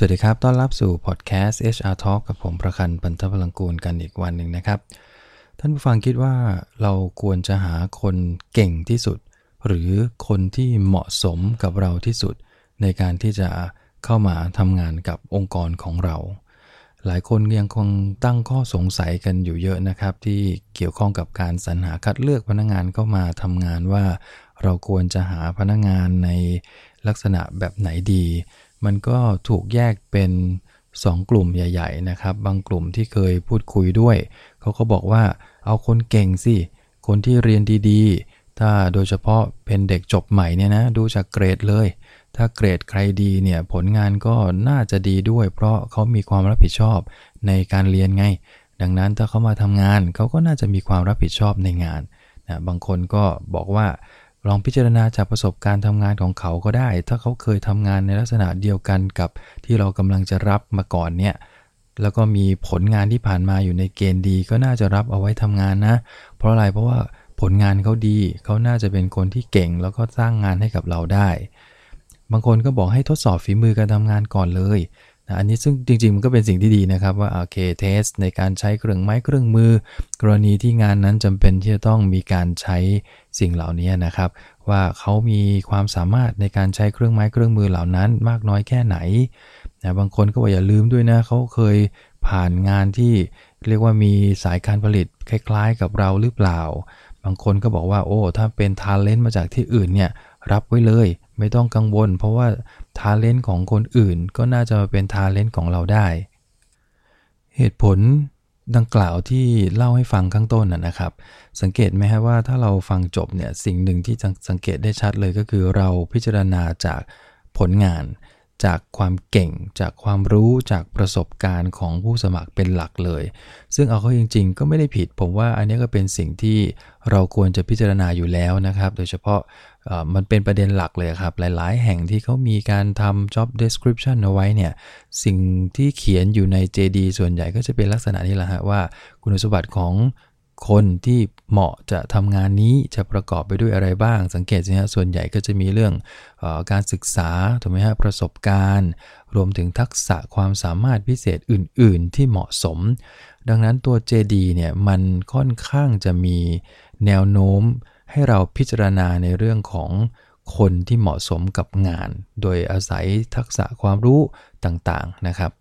สวัสดีครับ ต้อนรับสู่พอดแคสต์ HR Talk กับผมประคันปันทพลังกูลกันอีกวันหนึ่งนะครับ ท่านผู้ฟังคิดว่าเราควรจะหาคนเก่งที่สุด หรือคนที่เหมาะสมกับเราที่สุด ในการที่จะเข้ามาทำงานกับองค์กรของเรา หลายคนยังคงตั้งข้อสงสัยกันอยู่เยอะนะครับ ที่เกี่ยวข้องกับการสรรหาคัดเลือกพนักงานเข้ามาทำงานว่า เราควรจะหาพนักงานในลักษณะแบบไหนดี มันก็ถูกแยกเป็น2กลุ่มใหญ่ ๆ นะครับ บางกลุ่มที่เคยพูดคุยด้วย เขาก็บอกว่าเอาคนเก่งสิ คนที่เรียนดีๆ ถ้าโดยเฉพาะเป็นเด็กจบใหม่เนี่ยนะ ดูจากเกรดเลย ถ้าเกรดใครดีเนี่ยผลงานก็น่าจะดีด้วย เพราะเขามีความรับผิดชอบในการเรียนไง ดังนั้นถ้าเขามาทำงานเขาก็น่าจะมีความรับผิดชอบในงานนะบางคนก็บอกว่า ลองพิจารณาจากประสบการณ์ทำงานของเขาก็ได้ ถ้าเขาเคยทำงานในลักษณะเดียวกันกับที่เรากำลังจะรับมาก่อนเนี่ยแล้วก็มีผลงานที่ผ่านมาอยู่ในเกณฑ์ดี ก็น่าจะรับเอาไว้ทำงานนะ เพราะอะไรเพราะว่าผลงานเขาดี เขาน่าจะเป็นคนที่เก่ง แล้วก็สร้างงานให้กับเราได้ บางคนก็บอกให้ทดสอบฝีมือการทำงานก่อนเลย อันนี้ซึ่งจริงๆ มันก็เป็นสิ่งที่ดีนะครับว่าโอเคเทสในการใช้เครื่องไม้เครื่องมือ กรณีที่งานนั้นจำเป็นที่จะต้องมีการใช้สิ่งเหล่านี้นะครับ ว่าเขามีความสามารถในการใช้เครื่องไม้เครื่องมือเหล่านั้น มากน้อยแค่ไหนนะบางคนก็บอกอย่าลืมด้วยนะเขาเคยผ่านงานที่เรียกว่ามีสายการผลิตคล้ายๆ กับเราหรือเปล่า บางคนก็บอกว่าโอ้ถ้าเป็น talent มาจากที่อื่นเนี่ยรับไว้เลย ไม่ต้องกังวล เพราะว่า talent ของคนอื่น ก็น่าจะมาเป็น talent ของเราได้ เหตุผลดังกล่าวที่เล่าให้ฟังข้างต้นนะครับ สังเกตไหมฮะว่าถ้าเราฟังจบเนี่ยสิ่งหนึ่งที่สังเกตได้ชัดเลยก็คือเราพิจารณาจากผลงาน จากความเก่ง จากความรู้จากประสบการณ์ของผู้สมัครเป็นหลักเลย ซึ่งเอาเข้าจริง ๆ ก็ไม่ได้ผิด ผมว่าอันนี้ก็เป็นสิ่งที่เราควรจะพิจารณาอยู่แล้วนะครับ โดยเฉพาะมันเป็นประเด็นหลักเลยครับ หลาย ๆ แห่งที่เขามีการทำ job description เอาไว้เนี่ย สิ่งที่เขียนอยู่ใน JD ส่วนใหญ่ก็จะเป็นลักษณะนี้แหละฮะว่าคุณสมบัติของ คนที่เหมาะจะทำงานนี้จะประกอบไปด้วยอะไรบ้าง สังเกตสิฮะส่วนใหญ่ก็จะมีเรื่องอการศึกษาถูกไหมฮะประสบการณ์ รวมถึงทักษะความสามารถพิเศษอื่น ๆ ที่เหมาะสม ดังนั้นตัว JD เนี่ยมันค่อนข้างจะมีแนวโน้มให้เราพิจารณาในเรื่องของคนที่เหมาะสมกับงาน โดยอาศัยทักษะความรู้ต่าง ๆ นะครับ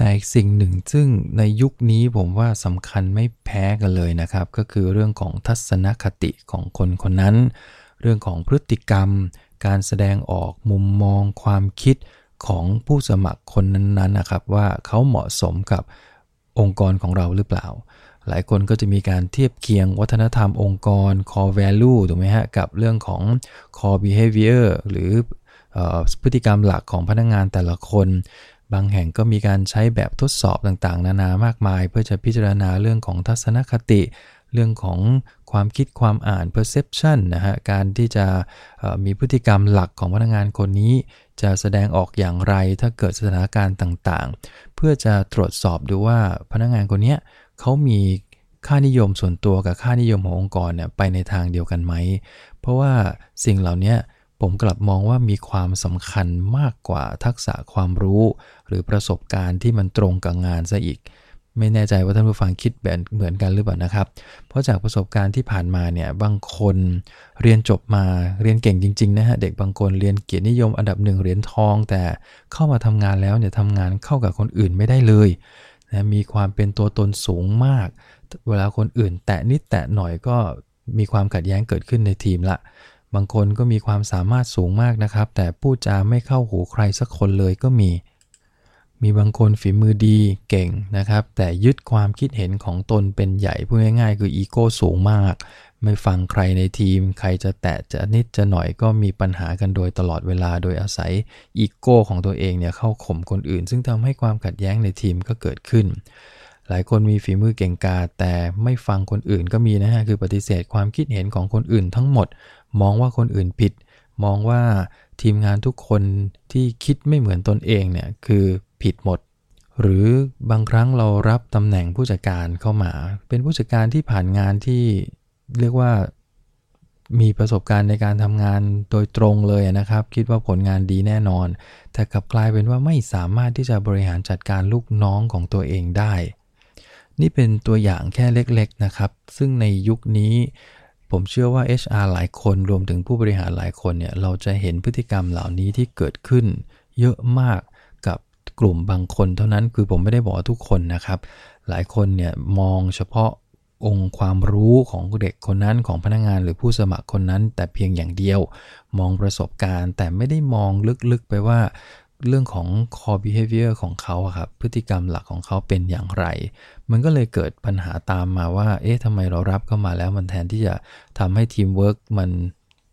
แต่อีกสิ่งหนึ่งซึ่งในยุคนี้ผมว่าสำคัญไม่แพ้กันเลยนะครับ ก็คือเรื่องของทัศนคติของคนคนนั้น เรื่องของพฤติกรรม การแสดงออกมุมมองความคิดของผู้สมัครคนนั้นๆนะครับ ว่าเขาเหมาะสมกับองค์กรของเราหรือเปล่า หลายคนก็จะมีการเทียบเคียงวัฒนธรรมองค์กร core value ถูกไหมฮะกับเรื่องของ core behavior หรือพฤติกรรมหลักของพนักงงานแต่ละคน บางแห่งก็มีการใช้แบบทดสอบต่างๆ นานามากมาย เพื่อจะพิจารณาเรื่องของทัศนคติ เรื่องของความคิดความอ่าน perception นะฮะการที่จะมีพฤติกรรมหลักของพนักงานคนนี้ จะแสดงออกอย่างไรถ้าเกิดสถานการณ์ต่างๆ เพื่อจะตรวจสอบดูว่าพนักงานคนนี้เขามีค่านิยมส่วนตัวกับค่านิยมขององค์กรเนี่ยไปในทางเดียวกันไหม เพราะว่าสิ่งเหล่านี้ ผมกลับมองว่ามีความสำคัญมากกว่าทักษะความรู้ หรือประสบการณ์ที่มันตรงกับงานซะอีก ไม่แน่ใจว่าท่านผู้ฟังคิดแบบเหมือนกันหรือเปล่านะครับ เพราะจากประสบการณ์ที่ผ่านมาเนี่ยบางคนเรียนจบมาเรียนเก่งจริงๆนะฮะเด็กบางคนเรียนเกียรตินิยมอันดับหนึ่งเหรียญทอง แต่เข้ามาทำงานแล้วเนี่ยทำงานเข้ากับคนอื่นไม่ได้เลยนะมีความเป็นตัวตนสูงมาก เวลาคนอื่นแตะนิดแตะหน่อยก็มีความขัดแย้งเกิดขึ้นในทีมละ บางคนก็มีความสามารถสูงมากนะครับ แต่พูดจาไม่เข้าหูใครสักคนเลยก็มี มีบางคนฝีมือดีเก่งนะครับ แต่ยึดความคิดเห็นของตนเป็นใหญ่พูดง่ายๆ คืออีโก้สูงมาก ไม่ฟังใครในทีม ใครจะแตะจะนิดจะหน่อยก็มีปัญหากันโดยตลอดเวลา โดยอาศัยอีโก้ของตัวเองเนี่ยเข้าข่มคนอื่น ซึ่งทำให้ความขัดแย้งในทีมก็เกิดขึ้น หลายคนมีฝีมือเก่งกาแต่ไม่ฟังคนอื่นก็มีนะฮะคือปฏิเสธความคิดเห็นของคนอื่นทั้งหมด มองว่าคนอื่นผิด มองว่าทีมงานทุกคนที่คิดไม่เหมือนตนเองเนี่ยคือผิดหมด หรือบางครั้งเรารับตำแหน่งผู้จัดการเข้ามา เป็นผู้จัดการที่ผ่านงานที่เรียกว่ามีประสบการณ์ในการทำงานโดยตรงเลยนะครับ คิดว่าผลงานดีแน่นอน แต่กลับกลายเป็นว่าไม่สามารถที่จะบริหารจัดการลูกน้องของตัวเองได้ นี่เป็นตัวอย่างแค่เล็กๆนะครับ ซึ่งในยุคนี้ ผมเชื่อว่า HR หลายคนรวมถึงผู้บริหารหลายคนเนี่ยเราจะเห็นพฤติกรรมเหล่านี้ที่เกิดขึ้น เยอะมากกับกลุ่มบางคนเท่านั้นคือผมไม่ได้บอกทุกคนนะครับ หลายคนเนี่ยมองเฉพาะองค์ความรู้ของเด็กคนนั้นของพนักงงานหรือผู้สมัครคนนั้น แต่เพียงอย่างเดียว มองประสบการณ์ แต่ไม่ได้มองลึกๆไปว่า เรื่องของ core behavior ของเขาครับพฤติกรรมหลักของเขาเป็นอย่างไร มันก็เลยเกิดปัญหาตามมาว่า เอ๊ะทำไมเรารับเข้ามาแล้วมันแทนที่จะทำให้ทีมเวิร์กมัน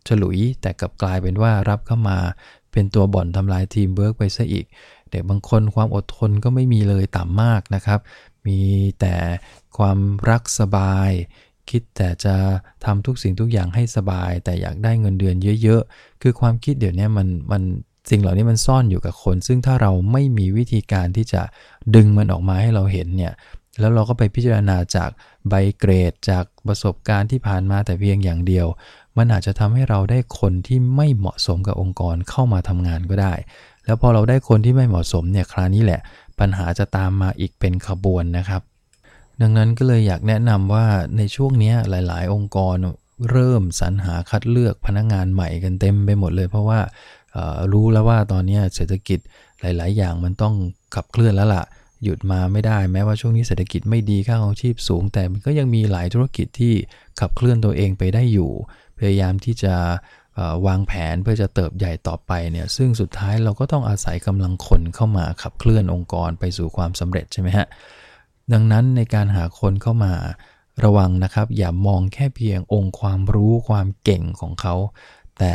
ฉลุย แต่กลับกลายเป็นว่ารับเข้ามา เป็นตัวบ่อนทำลายทีมเวิร์กไปซะอีก เด็กบางคนความอดทนก็ไม่มีเลยต่ำมากนะครับ มีแต่ความรักสบาย คิดแต่จะทำทุกสิ่งทุกอย่างให้สบาย แต่อยากได้เงินเดือนเยอะ ๆ คือความคิดเดี๋ยวนี้มันมัน สิ่งเหล่านี้มันซ่อนอยู่กับคน ซึ่งถ้าเราไม่มีวิธีการที่จะดึงมันออกมาให้เราเห็นเนี่ยแล้วเราก็ไปพิจารณาจากใบเกรดจากประสบการณ์ที่ผ่านมาแต่เพียงอย่างเดียว มันอาจจะทำให้เราได้คนที่ไม่เหมาะสมกับองค์กรเข้ามาทำงานก็ได้ แล้วพอเราได้คนที่ไม่เหมาะสมเนี่ยคราวนี้แหละ ปัญหาจะตามมาอีกเป็นขบวนนะครับ ดังนั้นก็เลยอยากแนะนำว่าในช่วงนี้หลาย ๆ องค์กรเริ่มสรรหาคัดเลือกพนักงงานใหม่กันเต็มไปหมดเลย เพราะว่า รู้แล้วว่าตอนนี้เศรษฐกิจหลาย ๆ อย่างมันต้องขับเคลื่อนแล้วละ่ะ หยุดมาไม่ได้แม้ว่าช่วงนี้เศรษฐกิจไม่ดีค่าของชีพสูง แต่มันก็ยังมีหลายธุรกิจที่ขับเคลื่อนตัวเองไปได้อยู่ พยายามที่จะวางแผนเพื่อจะเติบใหญ่ต่อไปเนี่ยซึ่งสุดท้ายเราก็ต้องอาศัยกำลังคนเข้ามาขับเคลื่อนองค์กรไปสู่ความสำเร็จใช่ไหมฮะดังนั้นในการหาคนเข้ามาระวังนะครับ อย่ามองแค่เพียงองค์ความรู้ความเก่งของเขา แต่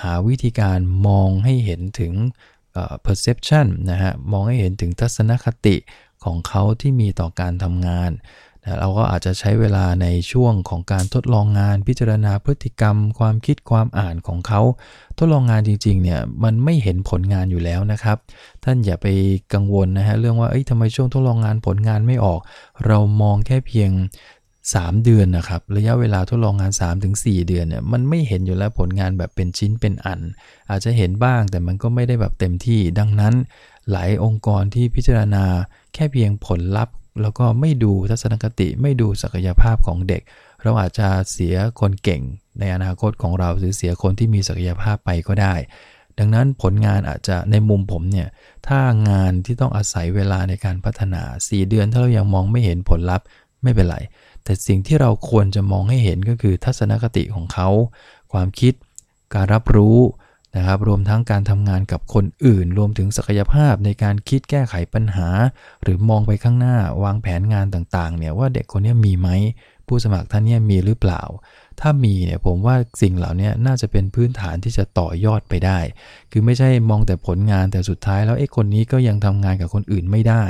หาวิธีการมองให้เห็นถึง perception นะฮะมองให้เห็นถึงทัศนคติของเขาที่มีต่อการทำงานนะเราก็อาจจะใช้เวลาในช่วงของการทดลองงาน พิจารณาพฤติกรรม ความคิดความอ่านของเขา ทดลองงานจริงๆเนี่ยมันไม่เห็นผลงานอยู่แล้วนะครับ ท่านอย่าไปกังวลนะฮะเรื่องว่าเอ้ยทำไมช่วงทดลองงานผลงานไม่ออก เรามองแค่เพียง 3 เดือนนะครับ ระยะเวลาทดลองงาน 3-4 เดือนเนี่ยมันไม่เห็นอยู่แล้วผลงานแบบเป็นชิ้นเป็นอัน อาจจะเห็นบ้างแต่มันก็ไม่ได้แบบเต็มที่ดังนั้น หลายองค์กรที่พิจารณาแค่เพียงผลลัพธ์ แล้วก็ไม่ดูทัศนคติไม่ดูศักยภาพของเด็ก เราอาจจะเสียคนเก่งในอนาคตของเราหรือเสียคนที่มีศักยภาพไปก็ได้ ดังนั้นผลงานอาจจะในมุมผมเนี่ยถ้างานที่ต้องอาศัยเวลาในการพัฒนา 4 เดือนถ้าเรายังมองไม่เห็นผลลัพธ์ ไม่เป็นไร แต่สิ่งที่เราควรจะมองให้เห็นก็คือทัศนคติของเขา ความคิด การรับรู้นะครับ รวมทั้งการทำงานกับคนอื่น รวมถึงศักยภาพในการคิดแก้ไขปัญหา หรือมองไปข้างหน้าวางแผนงานต่างๆ เนี่ยว่าเด็กคนนี้มีไหมผู้สมัครท่านนี้มีหรือเปล่า ถ้ามีเนี่ยผมว่าสิ่งเหล่านี้น่าจะเป็นพื้นฐานที่จะต่อยอดไปได้ คือไม่ใช่มองแต่ผลงานแต่สุดท้ายแล้วไอ้คนนี้ก็ยังทำงานกับคนอื่นไม่ได้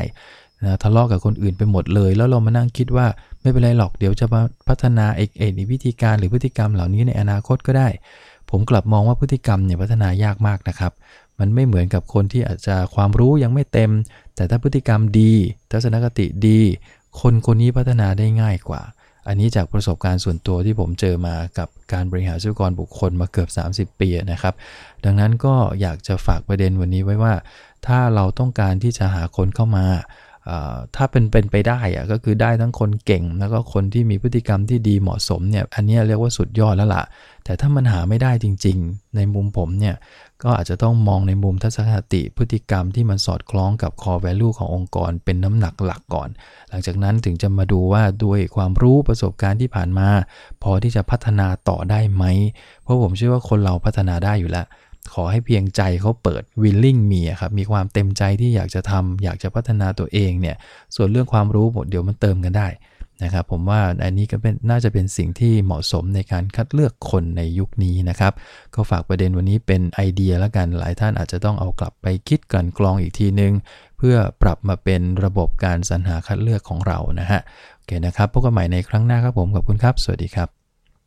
นะทะเลาะกับคนอื่นไปหมดเลย แล้วเรามานั่งคิดว่าไม่เป็นไรหรอกเดี๋ยวจะมาพัฒนาเอกเอกวิธีการหรือพฤติกรรมเหล่านี้ในอนาคตก็ได้ ผมกลับมองว่าพฤติกรรมเนี่ยพัฒนายากมากนะครับ มันไม่เหมือนกับคนที่อาจจะความรู้ยังไม่เต็ม แต่ถ้าพฤติกรรมดีทัศนคติดี คนคนนี้พัฒนาได้ง่ายกว่า อันนี้จากประสบการณ์ส่วนตัวที่ผมเจอมากับการบริหารทรัพยากรบุคคลมาเกือบ 30 ปีนะครับ ดังนั้นก็อยากจะฝากประเด็นวันนี้ไว้ว่า ถ้าเราต้องการที่จะหาคนเข้ามา ถ้าเป็นเป็นไปได้อะก็คือได้ทั้งคนเก่ง แล้วก็คนที่มีพฤติกรรมที่ดีเหมาะสมเนี่ยอันนี้เรียกว่าสุดยอดแล้วล่ะ แต่ถ้ามันหาไม่ได้จริง ๆ ในมุมผมเนี่ยก็อาจจะต้องมองในมุมทัศนคติพฤติกรรมที่มันสอดคล้องกับ core value ขององค์กร เป็นน้ำหนักหลักก่อน หลังจากนั้นถึงจะมาดูว่าด้วยความรู้ประสบการณ์ที่ผ่านมา พอที่จะพัฒนาต่อได้ไหม เพราะผมเชื่อว่าคนเราพัฒนาได้อยู่แล้ว ขอให้เพียงใจเขาเปิด willing มีครับมีความเต็มใจที่อยากจะทำอยากจะพัฒนาตัวเองเนี่ยส่วนเรื่องความรู้หมดเดี๋ยวมันเติมกันได้นะครับผมว่าอันนี้ก็เป็นน่าจะเป็นสิ่งที่เหมาะสมในการคัดเลือกคนในยุคนี้นะครับ ก็ฝากประเด็นวันนี้เป็นไอเดียแล้วกันหลายท่านอาจจะต้องเอากลับไปคิดกันกรองอีกทีนึง เพื่อปรับมาเป็นระบบการสรรหาคัดเลือกของเรานะฮะโอเคนะครับพบกันใหม่ในครั้งหน้าครับผมขอบคุณครับ สวัสดีครับ